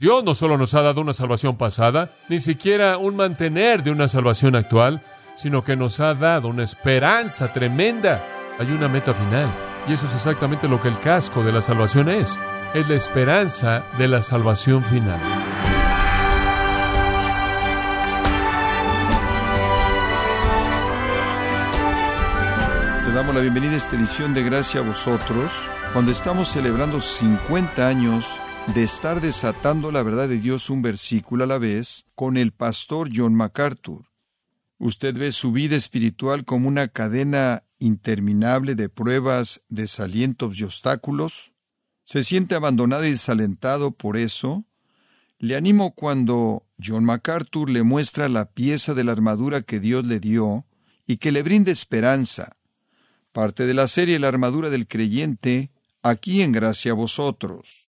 Dios no solo nos ha dado una salvación pasada, ni siquiera un mantener de una salvación actual, sino que nos ha dado una esperanza tremenda. Hay una meta final. Y eso es exactamente lo que el casco de la salvación es. Es la esperanza de la salvación final. Le damos la bienvenida a esta edición de Gracia a vosotros, cuando estamos celebrando 50 años de estar desatando la verdad de Dios un versículo a la vez con el pastor John MacArthur. Usted ve su vida espiritual como una cadena interminable de pruebas, desalientos y obstáculos. ¿Se siente abandonado y desalentado por eso? Le animo cuando John MacArthur le muestra la pieza de la armadura que Dios le dio y que le brinda esperanza. Parte de la serie La armadura del creyente, aquí en gracia a vosotros.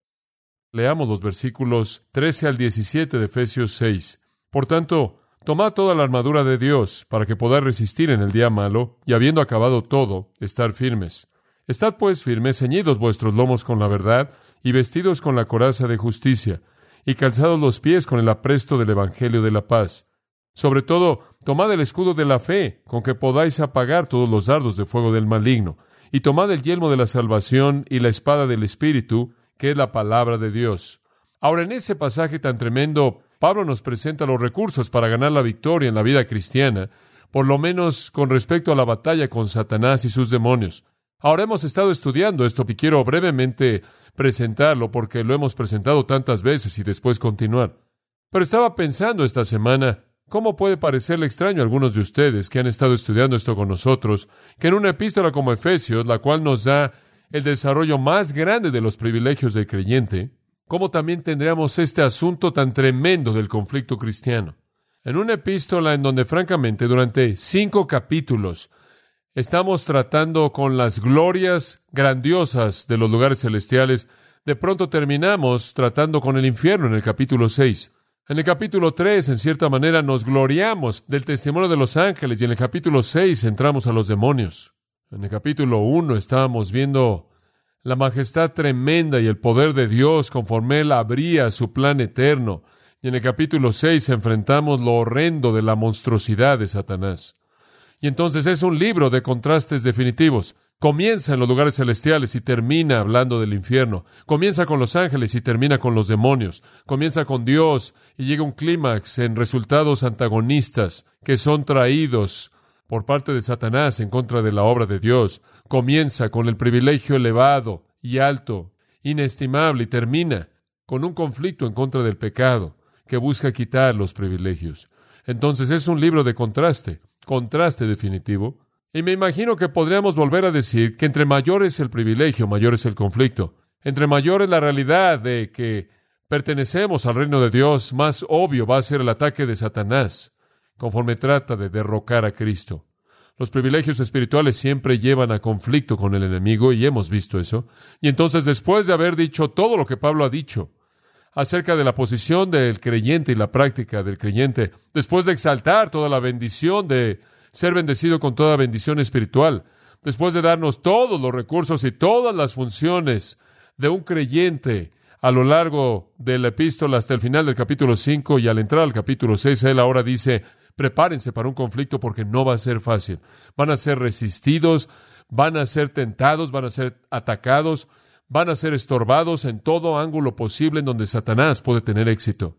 Leamos los versículos 13 al 17 de Efesios 6. Por tanto, tomad toda la armadura de Dios para que podáis resistir en el día malo, y habiendo acabado todo, estar firmes. Estad pues firmes, ceñidos vuestros lomos con la verdad, y vestidos con la coraza de justicia, y calzados los pies con el apresto del Evangelio de la paz. Sobre todo, tomad el escudo de la fe, con que podáis apagar todos los dardos de fuego del maligno, y tomad el yelmo de la salvación y la espada del Espíritu, que es la palabra de Dios. Ahora, en ese pasaje tan tremendo, Pablo nos presenta los recursos para ganar la victoria en la vida cristiana, por lo menos con respecto a la batalla con Satanás y sus demonios. Ahora hemos estado estudiando esto y quiero brevemente presentarlo porque lo hemos presentado tantas veces y después continuar. Pero estaba pensando esta semana ¿Cómo puede parecerle extraño a algunos de ustedes que han estado estudiando esto con nosotros, que en una epístola como Efesios, la cual nos da el desarrollo más grande de los privilegios del creyente, cómo también tendríamos este asunto tan tremendo del conflicto cristiano. En una epístola en donde francamente durante cinco capítulos estamos tratando con las glorias grandiosas de los lugares celestiales, de pronto terminamos tratando con el infierno en el capítulo 6. En el capítulo 3, en cierta manera, nos gloriamos del testimonio de los ángeles y en el capítulo 6 entramos a los demonios. En el capítulo 1 estábamos viendo la majestad tremenda y el poder de Dios conforme Él abría su plan eterno. Y en el capítulo 6 enfrentamos lo horrendo de la monstruosidad de Satanás. Y entonces es un libro de contrastes definitivos. Comienza en los lugares celestiales y termina hablando del infierno. Comienza con los ángeles y termina con los demonios. Comienza con Dios y llega un clímax en resultados antagonistas que son traídos por parte de Satanás en contra de la obra de Dios. Comienza con el privilegio elevado y alto, inestimable, y termina con un conflicto en contra del pecado que busca quitar los privilegios. Entonces es un libro de contraste, contraste definitivo. Y me imagino que podríamos volver a decir que entre mayor es el privilegio, mayor es el conflicto. Entre mayor es la realidad de que pertenecemos al reino de Dios, más obvio va a ser el ataque de Satanás conforme trata de derrocar a Cristo. Los privilegios espirituales siempre llevan a conflicto con el enemigo y hemos visto eso. Y entonces, después de haber dicho todo lo que Pablo ha dicho acerca de la posición del creyente y la práctica del creyente, después de exaltar toda la bendición de ser bendecido con toda bendición espiritual, después de darnos todos los recursos y todas las funciones de un creyente a lo largo de la epístola hasta el final del capítulo 5 y al entrar al capítulo 6, él ahora dice, prepárense para un conflicto porque no va a ser fácil. Van a ser resistidos, van a ser tentados, van a ser atacados, van a ser estorbados en todo ángulo posible en donde Satanás puede tener éxito.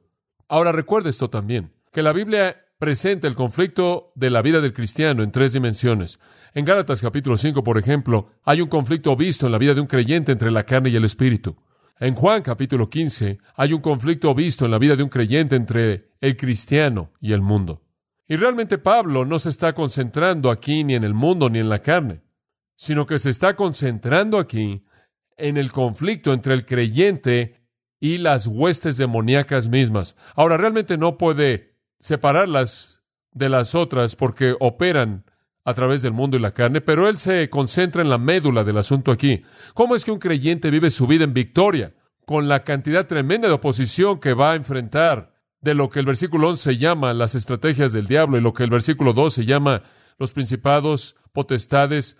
Ahora recuerde esto también, que la Biblia presenta el conflicto de la vida del cristiano en tres dimensiones. En Gálatas capítulo 5, por ejemplo, hay un conflicto visto en la vida de un creyente entre la carne y el espíritu. En Juan capítulo 15 hay un conflicto visto en la vida de un creyente entre el cristiano y el mundo. Y realmente Pablo no se está concentrando aquí ni en el mundo ni en la carne, sino que se está concentrando aquí en el conflicto entre el creyente y las huestes demoníacas mismas. Ahora, realmente no puede separarlas de las otras porque operan a través del mundo y la carne, pero él se concentra en la médula del asunto aquí. ¿Cómo es que un creyente vive su vida en victoria con la cantidad tremenda de oposición que va a enfrentar de lo que el versículo 11 llama las estrategias del diablo y lo que el versículo 12 llama los principados, potestades,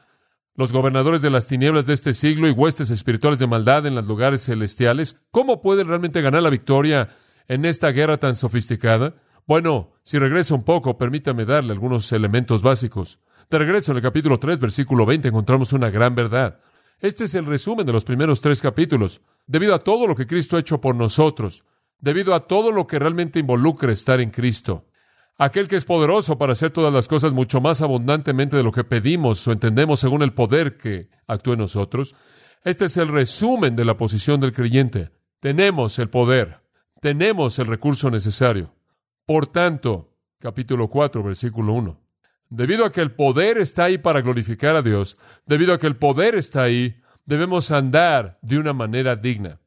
los gobernadores de las tinieblas de este siglo y huestes espirituales de maldad en los lugares celestiales. ¿Cómo pueden realmente ganar la victoria en esta guerra tan sofisticada? Bueno, si regreso un poco, permítame darle algunos elementos básicos. De regreso en el capítulo 3, versículo 20, encontramos una gran verdad. Este es el resumen de los primeros tres capítulos. Debido a todo lo que Cristo ha hecho por nosotros, debido a todo lo que realmente involucra estar en Cristo, aquel que es poderoso para hacer todas las cosas mucho más abundantemente de lo que pedimos o entendemos según el poder que actúa en nosotros, este es el resumen de la posición del creyente. Tenemos el poder, tenemos el recurso necesario. Por tanto, capítulo 4, versículo 1. Debido a que el poder está ahí para glorificar a Dios, debido a que el poder está ahí, debemos andar de una manera digna.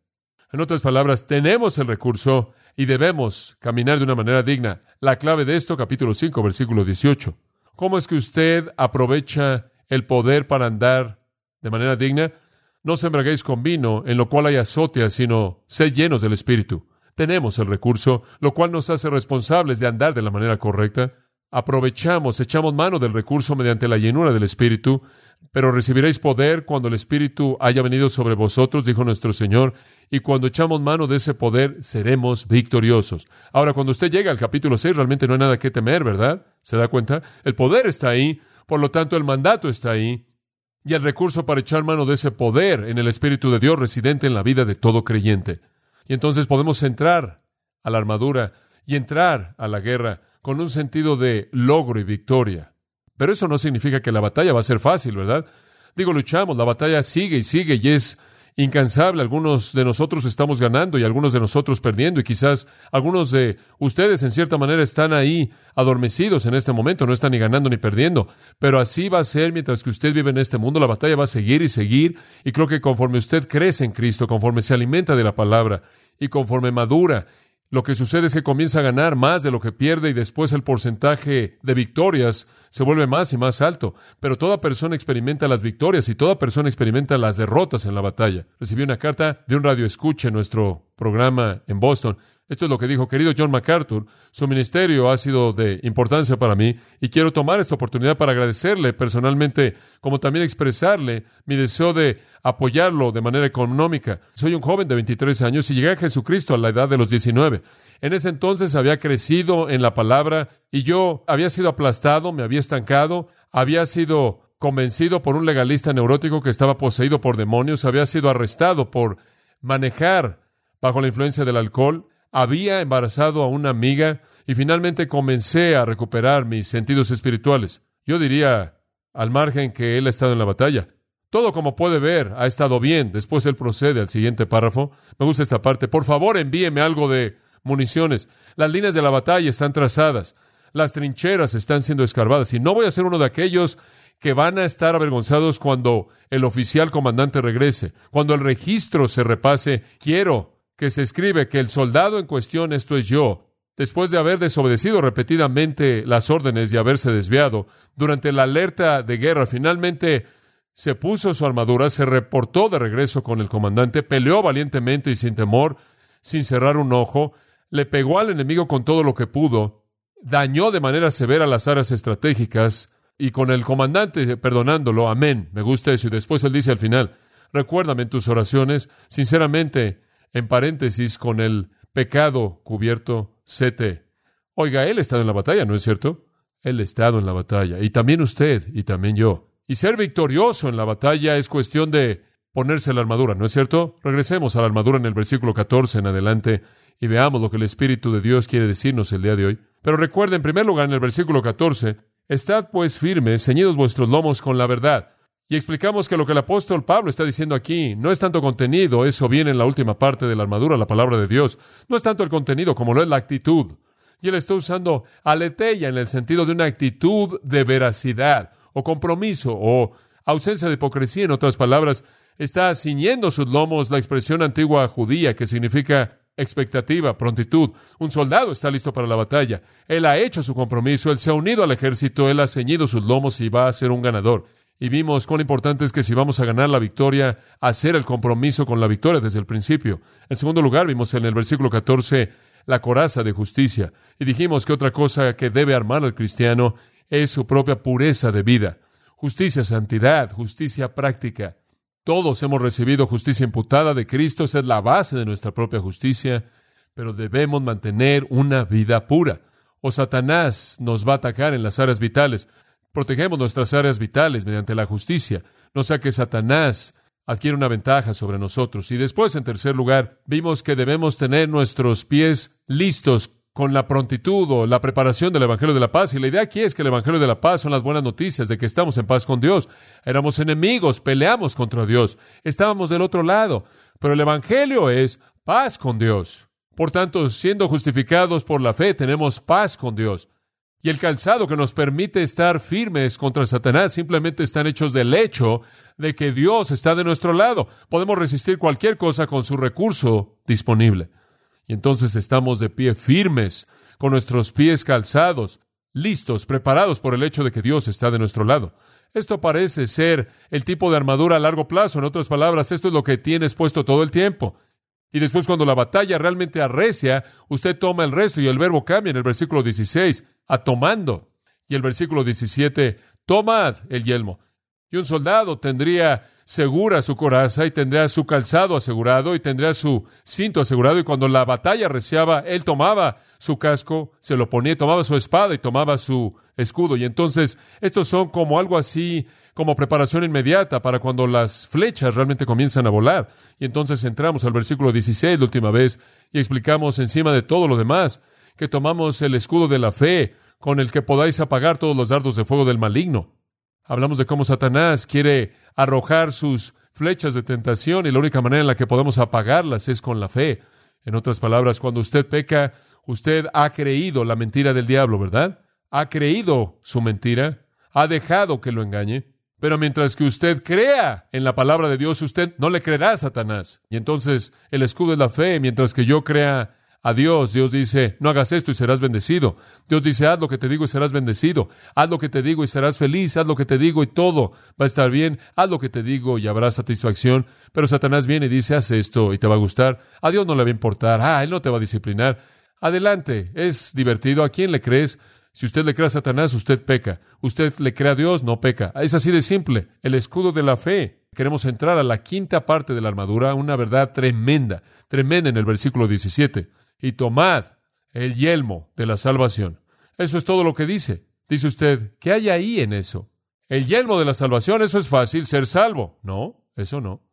En otras palabras, tenemos el recurso y debemos caminar de una manera digna. La clave de esto, capítulo 5, versículo 18. ¿Cómo es que usted aprovecha el poder para andar de manera digna? No embraguéis con vino, en lo cual hay azotea, sino sed llenos del Espíritu. Tenemos el recurso, lo cual nos hace responsables de andar de la manera correcta. Aprovechamos, echamos mano del recurso mediante la llenura del Espíritu, pero recibiréis poder cuando el Espíritu haya venido sobre vosotros, dijo nuestro Señor, y cuando echamos mano de ese poder seremos victoriosos. Ahora, cuando usted llega al capítulo 6, realmente no hay nada que temer, ¿verdad? ¿Se da cuenta? El poder está ahí, por lo tanto el mandato está ahí, y el recurso para echar mano de ese poder en el Espíritu de Dios residente en la vida de todo creyente. Y entonces podemos entrar a la armadura y entrar a la guerra con un sentido de logro y victoria. Pero eso no significa que la batalla va a ser fácil, ¿verdad? Digo, luchamos, la batalla sigue y sigue y es incansable. Algunos de nosotros estamos ganando y algunos de nosotros perdiendo y quizás algunos de ustedes en cierta manera están ahí adormecidos en este momento, no están ni ganando ni perdiendo. Pero así va a ser mientras que usted vive en este mundo, la batalla va a seguir y seguir y creo que conforme usted crece en Cristo, conforme se alimenta de la palabra y conforme madura lo que sucede es que comienza a ganar más de lo que pierde y después el porcentaje de victorias se vuelve más y más alto. Pero toda persona experimenta las victorias y toda persona experimenta las derrotas en la batalla. Recibí una carta de un radio escucha en nuestro programa en Boston esto es lo que dijo querido John MacArthur. Su ministerio ha sido de importancia para mí y quiero tomar esta oportunidad para agradecerle personalmente, como también expresarle mi deseo de apoyarlo de manera económica. Soy un joven de 23 años y llegué a Jesucristo a la edad de los 19. En ese entonces había crecido en la palabra y yo había sido aplastado, me había estancado, había sido convencido por un legalista neurótico que estaba poseído por demonios, había sido arrestado por manejar bajo la influencia del alcohol, había embarazado a una amiga y finalmente comencé a recuperar mis sentidos espirituales. Yo diría, al margen que él ha estado en la batalla. Todo como puede ver ha estado bien. Después él procede al siguiente párrafo. Me gusta esta parte. Por favor, envíeme algo de municiones. Las líneas de la batalla están trazadas. Las trincheras están siendo escarbadas. Y no voy a ser uno de aquellos que van a estar avergonzados cuando el oficial comandante regrese, cuando el registro se repase. Quiero que se escribe que el soldado en cuestión, esto es yo, después de haber desobedecido repetidamente las órdenes y haberse desviado, durante la alerta de guerra, finalmente se puso su armadura, se reportó de regreso con el comandante, peleó valientemente y sin temor, sin cerrar un ojo, le pegó al enemigo con todo lo que pudo, dañó de manera severa las áreas estratégicas y con el comandante perdonándolo, amén, me gusta eso. Y después él dice al final, recuérdame en tus oraciones, sinceramente, en paréntesis con el pecado cubierto CT. Oiga, él ha estado en la batalla, ¿no es cierto? Él ha estado en la batalla, y también usted, y también yo. Y ser victorioso en la batalla es cuestión de ponerse la armadura, ¿no es cierto? Regresemos a la armadura en el versículo 14 en adelante y veamos lo que el Espíritu de Dios quiere decirnos el día de hoy. Pero recuerde, en primer lugar, en el versículo 14, Estad pues firmes, ceñidos vuestros lomos con la verdad. Y explicamos que lo que el apóstol Pablo está diciendo aquí no es tanto contenido, eso viene en la última parte de la armadura, la palabra de Dios. No es tanto el contenido como lo es la actitud. Y él está usando aleteia en el sentido de una actitud de veracidad o compromiso o ausencia de hipocresía. En otras palabras, está ciñendo sus lomos la expresión antigua judía que significa expectativa, prontitud. Un soldado está listo para la batalla. Él ha hecho su compromiso, él se ha unido al ejército, él ha ceñido sus lomos y va a ser un ganador y vimos cuán importante es que si vamos a ganar la victoria, hacer el compromiso con la victoria desde el principio. En segundo lugar, vimos en el versículo 14 la coraza de justicia y dijimos que otra cosa que debe armar al cristiano es su propia pureza de vida. justicia, santidad, justicia práctica. Todos hemos recibido justicia imputada de Cristo, esa es la base de nuestra propia justicia, pero debemos mantener una vida pura. O Satanás nos va a atacar en las áreas vitales. Protegemos nuestras áreas vitales mediante la justicia, no sea que Satanás adquiere una ventaja sobre nosotros. Y después, en tercer lugar, vimos que debemos tener nuestros pies listos con la prontitud o la preparación del Evangelio de la Paz. Y la idea aquí es que el Evangelio de la Paz son las buenas noticias de que estamos en paz con Dios. Éramos enemigos, peleamos contra Dios, estábamos del otro lado. Pero el Evangelio es paz con Dios. Por tanto, siendo justificados por la fe, tenemos paz con Dios. Y el calzado que nos permite estar firmes contra Satanás simplemente están hechos del hecho de que Dios está de nuestro lado. Podemos resistir cualquier cosa con su recurso disponible. Y entonces estamos de pie firmes, con nuestros pies calzados, listos, preparados por el hecho de que Dios está de nuestro lado. Esto parece ser el tipo de armadura a largo plazo. En otras palabras, esto es lo que tienes puesto todo el tiempo. Y después cuando la batalla realmente arrecia, usted toma el resto y el verbo cambia en el versículo 16 a tomando. Y el versículo 17, tomad el yelmo. Y un soldado tendría segura su coraza y tendría su calzado asegurado y tendría su cinto asegurado y cuando la batalla arreciaba, él tomaba su casco, se lo ponía, tomaba su espada y tomaba su escudo. Y entonces estos son como algo así como preparación inmediata para cuando las flechas realmente comienzan a volar. Y entonces entramos al versículo 16 la última vez y explicamos encima de todo lo demás que tomamos el escudo de la fe con el que podáis apagar todos los dardos de fuego del maligno. Hablamos de cómo Satanás quiere arrojar sus flechas de tentación y la única manera en la que podemos apagarlas es con la fe. En otras palabras, cuando usted peca, usted ha creído la mentira del diablo, ¿verdad? Ha creído su mentira, ha dejado que lo engañe. Pero mientras que usted crea en la palabra de Dios, usted no le creerá a Satanás. Y entonces el escudo es la fe, mientras que yo crea a Dios, Dios dice, no hagas esto y serás bendecido. Dios dice, haz lo que te digo y serás bendecido. Haz lo que te digo y serás feliz. Haz lo que te digo y todo va a estar bien. Haz lo que te digo y habrá satisfacción. Pero Satanás viene y dice, haz esto y te va a gustar. A Dios no le va a importar. Ah, Él no te va a disciplinar. Adelante, es divertido. ¿A quién le crees? Si usted le cree a Satanás, usted peca. Usted le cree a Dios, no peca. Es así de simple. El escudo de la fe. Queremos entrar a la quinta parte de la armadura, una verdad tremenda, tremenda en el versículo 17. Y tomad el yelmo de la salvación. Eso es todo lo que dice. Dice usted, ¿qué hay ahí en eso? El yelmo de la salvación, eso es fácil, ser salvo. No, eso no.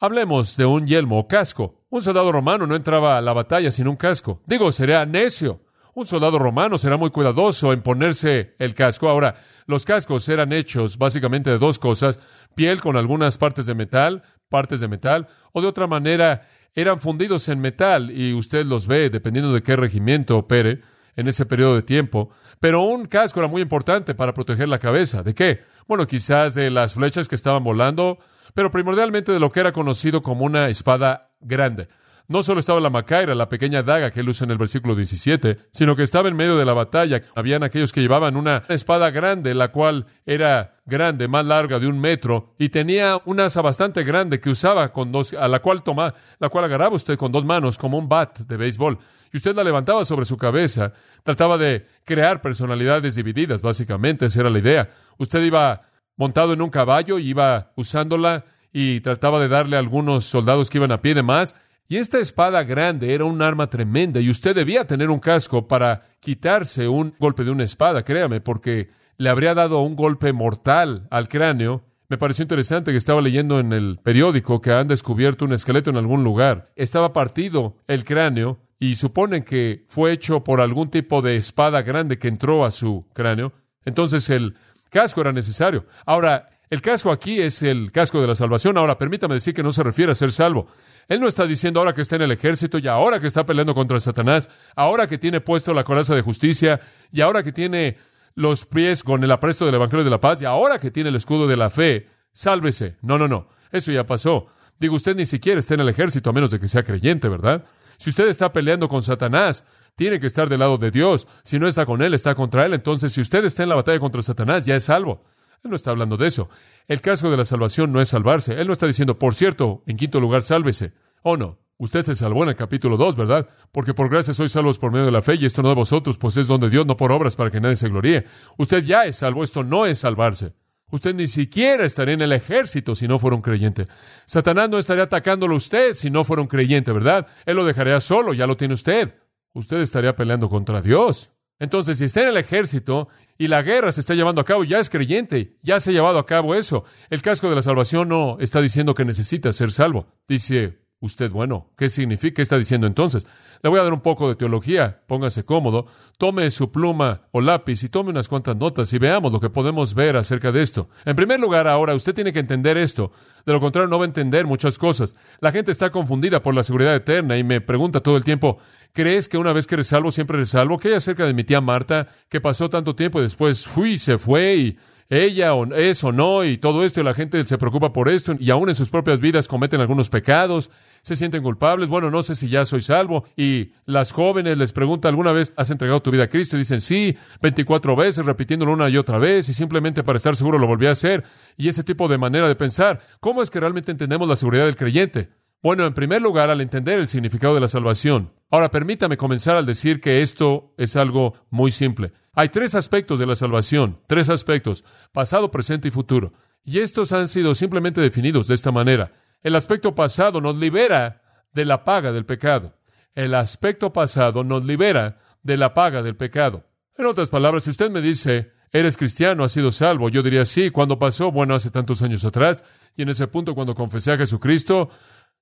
Hablemos de un yelmo o casco. Un soldado romano no entraba a la batalla sin un casco. Digo, sería necio. Un soldado romano será muy cuidadoso en ponerse el casco. Ahora, los cascos eran hechos básicamente de dos cosas, piel con algunas partes de metal, partes de metal, o de otra manera eran fundidos en metal y usted los ve dependiendo de qué regimiento opere en ese periodo de tiempo. Pero un casco era muy importante para proteger la cabeza. ¿De qué? Bueno, quizás de las flechas que estaban volando, pero primordialmente de lo que era conocido como una espada grande. No solo estaba la macaira, la pequeña daga que él usa en el versículo 17, sino que estaba en medio de la batalla. Habían aquellos que llevaban una espada grande, la cual era grande, más larga de un metro, y tenía una asa bastante grande que usaba con dos, a la cual tomaba, la cual agarraba usted con dos manos como un bat de béisbol. Y usted la levantaba sobre su cabeza, trataba de crear personalidades divididas, básicamente, esa era la idea. Usted iba montado en un caballo y iba usándola y trataba de darle a algunos soldados que iban a pie de más y esta espada grande era un arma tremenda y usted debía tener un casco para quitarse un golpe de una espada, créame, porque le habría dado un golpe mortal al cráneo. Me pareció interesante que estaba leyendo en el periódico que han descubierto un esqueleto en algún lugar. Estaba partido el cráneo y suponen que fue hecho por algún tipo de espada grande que entró a su cráneo. Entonces el casco era necesario. Ahora, el casco aquí es el casco de la salvación. Ahora, permítame decir que no se refiere a ser salvo. Él no está diciendo ahora que está en el ejército y ahora que está peleando contra Satanás, ahora que tiene puesto la coraza de justicia y ahora que tiene los pies con el apresto del Evangelio de la paz y ahora que tiene el escudo de la fe. Sálvese. No, no, no. Eso ya pasó. Digo, usted ni siquiera está en el ejército a menos de que sea creyente, ¿verdad? Si usted está peleando con Satanás, tiene que estar del lado de Dios. Si no está con él, está contra él. Entonces, si usted está en la batalla contra Satanás, ya es salvo. Él no está hablando de eso. El casco de la salvación no es salvarse. Él no está diciendo, por cierto, en quinto lugar, sálvese. ¿O no? Usted se salvó en el capítulo 2, ¿verdad? Porque por gracia sois salvos por medio de la fe y esto no de vosotros, pues es donde Dios, no por obras para que nadie se gloríe. Usted ya es salvo, esto no es salvarse. Usted ni siquiera estaría en el ejército si no fuera un creyente. Satanás no estaría atacándolo a usted si no fuera un creyente, ¿verdad? Él lo dejaría solo, ya lo tiene usted. Usted estaría peleando contra Dios. Entonces, si está en el ejército y la guerra se está llevando a cabo, ya es creyente, ya se ha llevado a cabo eso. El casco de la salvación no está diciendo que necesita ser salvo. Dice, Usted, bueno, ¿qué significa? ¿Qué está diciendo entonces? Le voy a dar un poco de teología, póngase cómodo, tome su pluma o lápiz y tome unas cuantas notas y veamos lo que podemos ver acerca de esto. En primer lugar, ahora usted tiene que entender esto, de lo contrario no va a entender muchas cosas. La gente está confundida por la seguridad eterna y me pregunta todo el tiempo, ¿crees que una vez que eres salvo siempre eres salvo? ¿Qué hay acerca de mi tía Marta, que pasó tanto tiempo y después fui, se fue y ella o es o no y todo esto y la gente se preocupa por esto y aún en sus propias vidas cometen algunos pecados, se sienten culpables, bueno, no sé si ya soy salvo y las jóvenes les pregunta alguna vez, ¿has entregado tu vida a Cristo? Y dicen sí, 24 veces, repitiéndolo una y otra vez y simplemente para estar seguro lo volví a hacer y ese tipo de manera de pensar, ¿cómo es que realmente entendemos la seguridad del creyente? Bueno, en primer lugar, al entender el significado de la salvación. Ahora, permítame comenzar al decir que esto es algo muy simple. Hay tres aspectos de la salvación, tres aspectos, pasado, presente y futuro. Y estos han sido simplemente definidos de esta manera. El aspecto pasado nos libera de la paga del pecado. El aspecto pasado nos libera de la paga del pecado. En otras palabras, si usted me dice, eres cristiano, has sido salvo, yo diría sí. ¿Cuándo pasó? Bueno, hace tantos años atrás. Y en ese punto, cuando confesé a Jesucristo,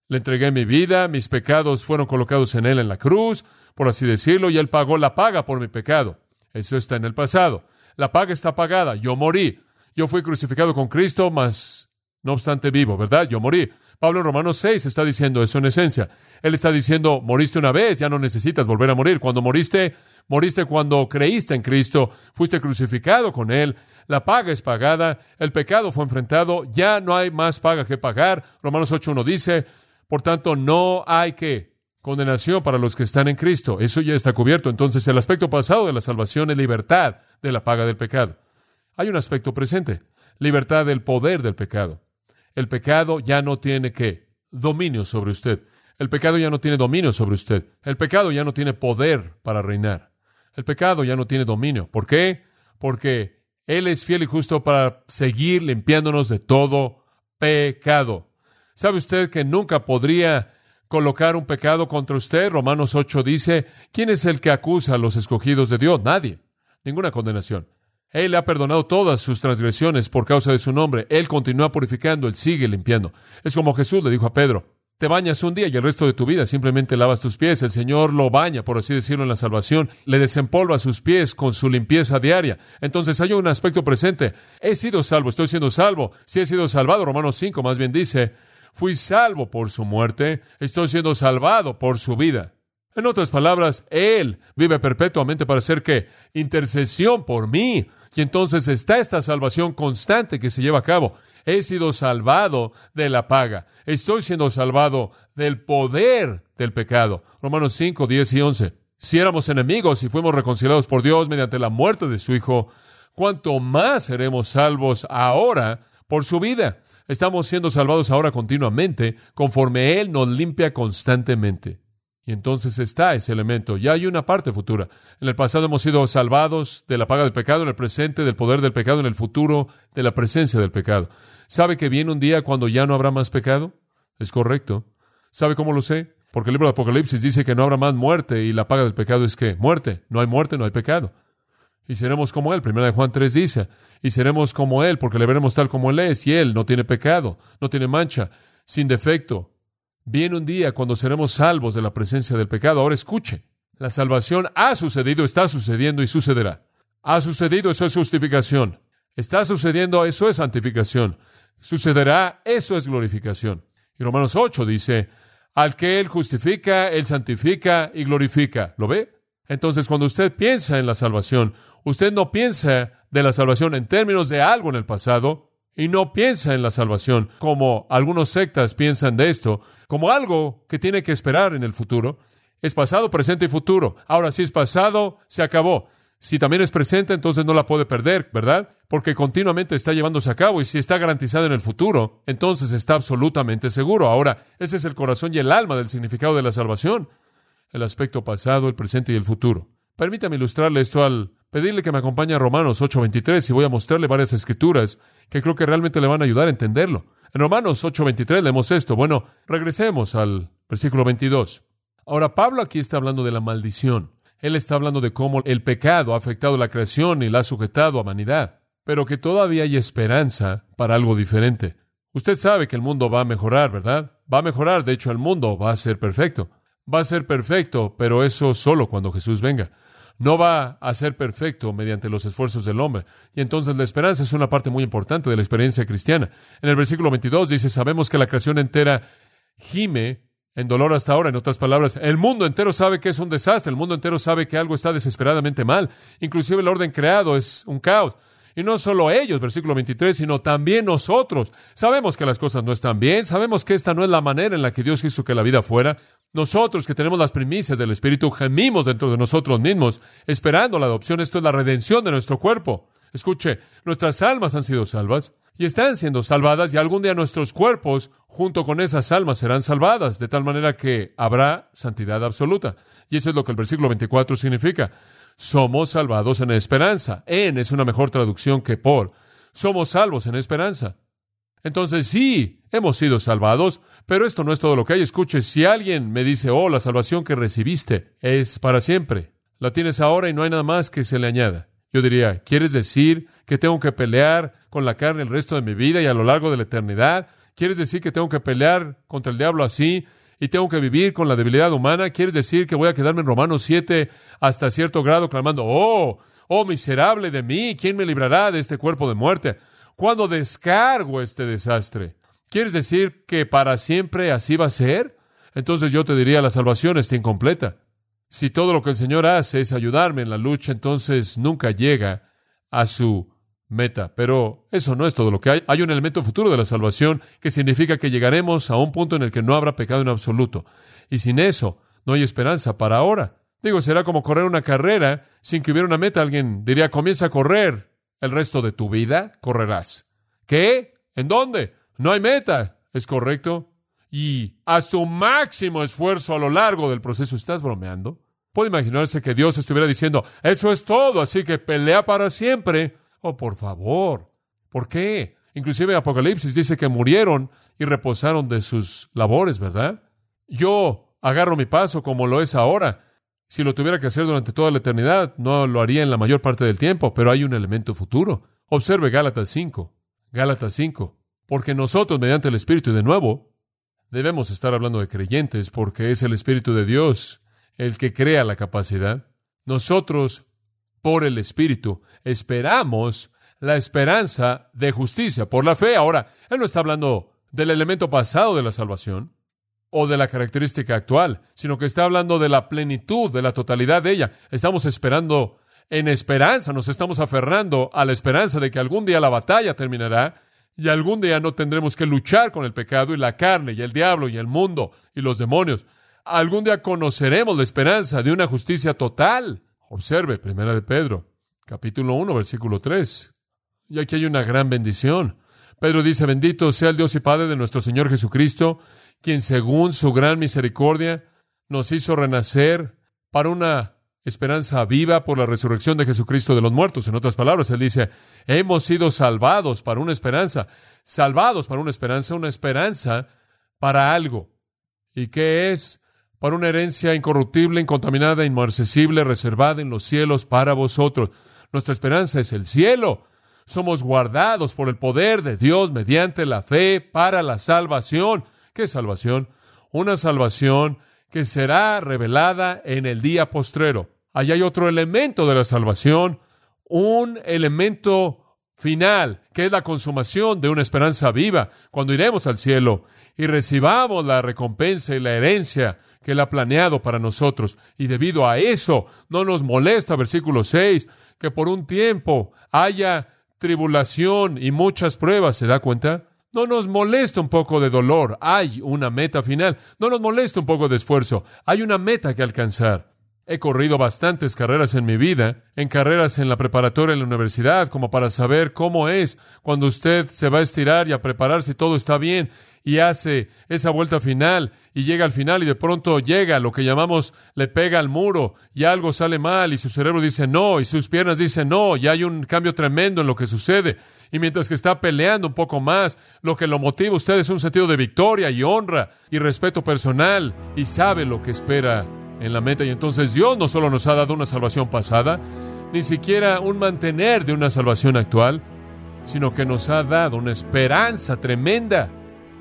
le entregué mi vida, mis pecados fueron colocados en Él en la cruz, por así decirlo, y Él pagó la paga por mi pecado. Eso está en el pasado. La paga está pagada. Yo morí. Yo fui crucificado con Cristo, mas no obstante vivo, ¿verdad? Yo morí. Pablo en Romanos 6 está diciendo eso en esencia. Él está diciendo, moriste una vez, ya no necesitas volver a morir. Cuando moriste, moriste cuando creíste en Cristo, fuiste crucificado con Él, la paga es pagada, el pecado fue enfrentado, ya no hay más paga que pagar. Romanos 8.1 dice, por tanto, no hay que condenación para los que están en Cristo. Eso ya está cubierto. Entonces, el aspecto pasado de la salvación es libertad de la paga del pecado. Hay un aspecto presente, libertad del poder del pecado. El pecado ya no tiene qué? Dominio sobre usted. El pecado ya no tiene dominio sobre usted. El pecado ya no tiene poder para reinar. El pecado ya no tiene dominio. ¿Por qué? Porque Él es fiel y justo para seguir limpiándonos de todo pecado. ¿Sabe usted que nunca podría colocar un pecado contra usted. Romanos 8 dice, ¿quién es el que acusa a los escogidos de Dios? Nadie. Ninguna condenación. Él le ha perdonado todas sus transgresiones por causa de su nombre. Él continúa purificando, Él sigue limpiando. Es como Jesús le dijo a Pedro, te bañas un día y el resto de tu vida simplemente lavas tus pies. El Señor lo baña, por así decirlo, en la salvación. Le desempolva sus pies con su limpieza diaria. Entonces hay un aspecto presente. He sido salvo, estoy siendo salvo. Si he sido salvado, Romanos 5 más bien dice, Fui salvo por su muerte, estoy siendo salvado por su vida. En otras palabras, Él vive perpetuamente para hacer que intercesión por mí. Y entonces está esta salvación constante que se lleva a cabo. He sido salvado de la paga. Estoy siendo salvado del poder del pecado. Romanos 5, 10 y 11. Si éramos enemigos y fuimos reconciliados por Dios mediante la muerte de su Hijo, ¿cuánto más seremos salvos ahora por su vida. Estamos siendo salvados ahora continuamente, conforme Él nos limpia constantemente. Y entonces está ese elemento. Ya hay una parte futura. En el pasado hemos sido salvados de la paga del pecado, en el presente del poder del pecado, en el futuro de la presencia del pecado. ¿Sabe que viene un día cuando ya no habrá más pecado? Es correcto. ¿Sabe cómo lo sé? Porque el libro de Apocalipsis dice que no habrá más muerte y la paga del pecado es que muerte. No hay muerte, no hay pecado. Y seremos como Él. Primera de Juan 3 dice, y seremos como Él, porque le veremos tal como Él es, y Él no tiene pecado, no tiene mancha, sin defecto. Viene un día cuando seremos salvos de la presencia del pecado. Ahora escuche, la salvación ha sucedido, está sucediendo y sucederá. Ha sucedido, eso es justificación. Está sucediendo, eso es santificación. Sucederá, eso es glorificación. Y Romanos 8 dice, al que Él justifica, Él santifica y glorifica. ¿Lo ve? Entonces, cuando usted piensa en la salvación, usted no piensa de la salvación en términos de algo en el pasado y no piensa en la salvación como algunos sectas piensan de esto, como algo que tiene que esperar en el futuro. Es pasado, presente y futuro. Ahora, si es pasado, se acabó. Si también es presente, entonces no la puede perder, ¿verdad? Porque continuamente está llevándose a cabo y si está garantizado en el futuro, entonces está absolutamente seguro. Ahora, ese es el corazón y el alma del significado de la salvación el aspecto pasado, el presente y el futuro. Permítame ilustrarle esto al pedirle que me acompañe a Romanos 8:23 y voy a mostrarle varias escrituras que creo que realmente le van a ayudar a entenderlo. En Romanos 8:23 leemos esto. Bueno, regresemos al versículo 22. Ahora, Pablo aquí está hablando de la maldición. Él está hablando de cómo el pecado ha afectado la creación y la ha sujetado a vanidad, pero que todavía hay esperanza para algo diferente. Usted sabe que el mundo va a mejorar, ¿verdad? Va a mejorar, de hecho el mundo va a ser perfecto. Va a ser perfecto, pero eso solo cuando Jesús venga no va a ser perfecto mediante los esfuerzos del hombre. Y entonces la esperanza es una parte muy importante de la experiencia cristiana. En el versículo 22 dice, sabemos que la creación entera gime en dolor hasta ahora. En otras palabras, el mundo entero sabe que es un desastre, el mundo entero sabe que algo está desesperadamente mal. Inclusive el orden creado es un caos. Y no solo ellos, versículo 23, sino también nosotros. Sabemos que las cosas no están bien, sabemos que esta no es la manera en la que Dios quiso que la vida fuera. Nosotros que tenemos las primicias del Espíritu gemimos dentro de nosotros mismos, esperando la adopción. Esto es la redención de nuestro cuerpo. Escuche, nuestras almas han sido salvas y están siendo salvadas y algún día nuestros cuerpos junto con esas almas serán salvadas, de tal manera que habrá santidad absoluta. Y eso es lo que el versículo 24 significa somos salvados en esperanza. En es una mejor traducción que por. Somos salvos en esperanza. Entonces sí, hemos sido salvados, pero esto no es todo lo que hay. Escuche, si alguien me dice, oh, la salvación que recibiste es para siempre, la tienes ahora y no hay nada más que se le añada. Yo diría, ¿quieres decir que tengo que pelear con la carne el resto de mi vida y a lo largo de la eternidad? ¿Quieres decir que tengo que pelear contra el diablo así y tengo que vivir con la debilidad humana, ¿quieres decir que voy a quedarme en Romanos 7 hasta cierto grado clamando, oh, oh miserable de mí, ¿quién me librará de este cuerpo de muerte? ¿Cuándo descargo este desastre? ¿Quieres decir que para siempre así va a ser? Entonces yo te diría, la salvación está incompleta. Si todo lo que el Señor hace es ayudarme en la lucha, entonces nunca llega a su meta. Pero eso no es todo lo que hay. Hay un elemento futuro de la salvación que significa que llegaremos a un punto en el que no habrá pecado en absoluto. Y sin eso, no hay esperanza para ahora. Digo, será como correr una carrera sin que hubiera una meta. Alguien diría, comienza a correr. El resto de tu vida correrás. ¿Qué? ¿En dónde? No hay meta. ¿Es correcto? Y a su máximo esfuerzo a lo largo del proceso, ¿estás bromeando? Puede imaginarse que Dios estuviera diciendo, eso es todo, así que pelea para siempre Oh, por favor. ¿Por qué? Inclusive Apocalipsis dice que murieron y reposaron de sus labores, ¿verdad? Yo agarro mi paso como lo es ahora. Si lo tuviera que hacer durante toda la eternidad, no lo haría en la mayor parte del tiempo, pero hay un elemento futuro. Observe Gálatas 5. Gálatas 5. Porque nosotros, mediante el Espíritu, de nuevo, debemos estar hablando de creyentes, porque es el Espíritu de Dios el que crea la capacidad. Nosotros por el Espíritu. Esperamos la esperanza de justicia por la fe. Ahora, Él no está hablando del elemento pasado de la salvación o de la característica actual, sino que está hablando de la plenitud, de la totalidad de ella. Estamos esperando en esperanza, nos estamos aferrando a la esperanza de que algún día la batalla terminará y algún día no tendremos que luchar con el pecado y la carne y el diablo y el mundo y los demonios. Algún día conoceremos la esperanza de una justicia total Observe, primera de Pedro, capítulo 1, versículo 3. Y aquí hay una gran bendición. Pedro dice, bendito sea el Dios y Padre de nuestro Señor Jesucristo, quien según su gran misericordia nos hizo renacer para una esperanza viva por la resurrección de Jesucristo de los muertos. En otras palabras, él dice, hemos sido salvados para una esperanza, salvados para una esperanza, una esperanza para algo. ¿Y qué es? para una herencia incorruptible, incontaminada, inmarcesible, reservada en los cielos para vosotros. Nuestra esperanza es el cielo. Somos guardados por el poder de Dios mediante la fe para la salvación. ¿Qué salvación? Una salvación que será revelada en el día postrero. Allí hay otro elemento de la salvación, un elemento final, que es la consumación de una esperanza viva, cuando iremos al cielo y recibamos la recompensa y la herencia que Él ha planeado para nosotros. Y debido a eso, no nos molesta, versículo 6, que por un tiempo haya tribulación y muchas pruebas, ¿se da cuenta? No nos molesta un poco de dolor, hay una meta final. No nos molesta un poco de esfuerzo, hay una meta que alcanzar. He corrido bastantes carreras en mi vida, en carreras en la preparatoria en la universidad, como para saber cómo es cuando usted se va a estirar y a preparar si todo está bien y hace esa vuelta final y llega al final y de pronto llega lo que llamamos le pega al muro y algo sale mal y su cerebro dice no y sus piernas dicen no y hay un cambio tremendo en lo que sucede. Y mientras que está peleando un poco más, lo que lo motiva a usted es un sentido de victoria y honra y respeto personal y sabe lo que espera en la meta. Y entonces Dios no solo nos ha dado una salvación pasada, ni siquiera un mantener de una salvación actual, sino que nos ha dado una esperanza tremenda.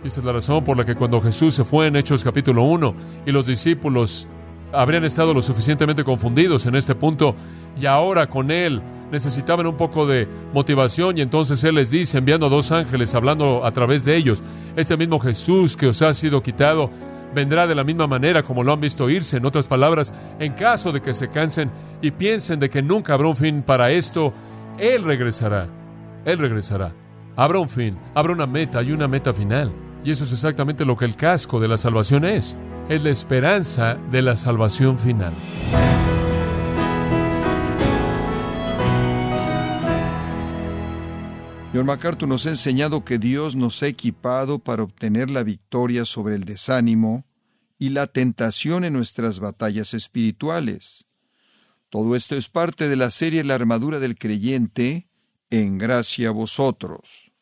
Y esa es la razón por la que cuando Jesús se fue en Hechos capítulo 1 y los discípulos habrían estado lo suficientemente confundidos en este punto y ahora con Él necesitaban un poco de motivación y entonces Él les dice, enviando a dos ángeles, hablando a través de ellos, este mismo Jesús que os ha sido quitado, vendrá de la misma manera como lo han visto irse. En otras palabras, en caso de que se cansen y piensen de que nunca habrá un fin para esto, Él regresará. Él regresará. Habrá un fin, habrá una meta y una meta final. Y eso es exactamente lo que el casco de la salvación es. Es la esperanza de la salvación final. John MacArthur nos ha enseñado que Dios nos ha equipado para obtener la victoria sobre el desánimo y la tentación en nuestras batallas espirituales. Todo esto es parte de la serie La armadura del creyente, en gracia a vosotros.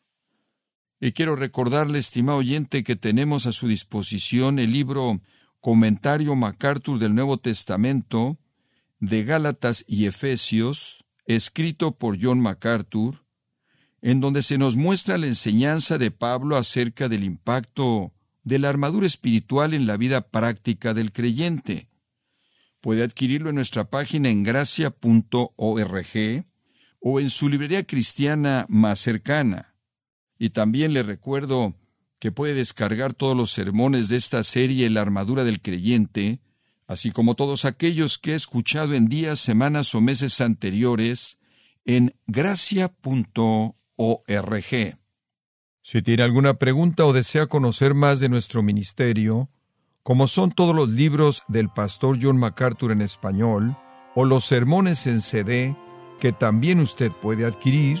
Y quiero recordarle, estimado oyente, que tenemos a su disposición el libro Comentario MacArthur del Nuevo Testamento, de Gálatas y Efesios, escrito por John MacArthur, en donde se nos muestra la enseñanza de Pablo acerca del impacto de la armadura espiritual en la vida práctica del creyente. Puede adquirirlo en nuestra página en gracia.org o en su librería cristiana más cercana. Y también le recuerdo que puede descargar todos los sermones de esta serie La armadura del creyente, así como todos aquellos que he escuchado en días, semanas o meses anteriores en gracia.org. Si tiene alguna pregunta o desea conocer más de nuestro ministerio, como son todos los libros del pastor John MacArthur en español, o los sermones en CD, que también usted puede adquirir,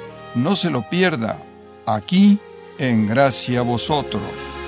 No se lo pierda, aquí en Gracia Vosotros.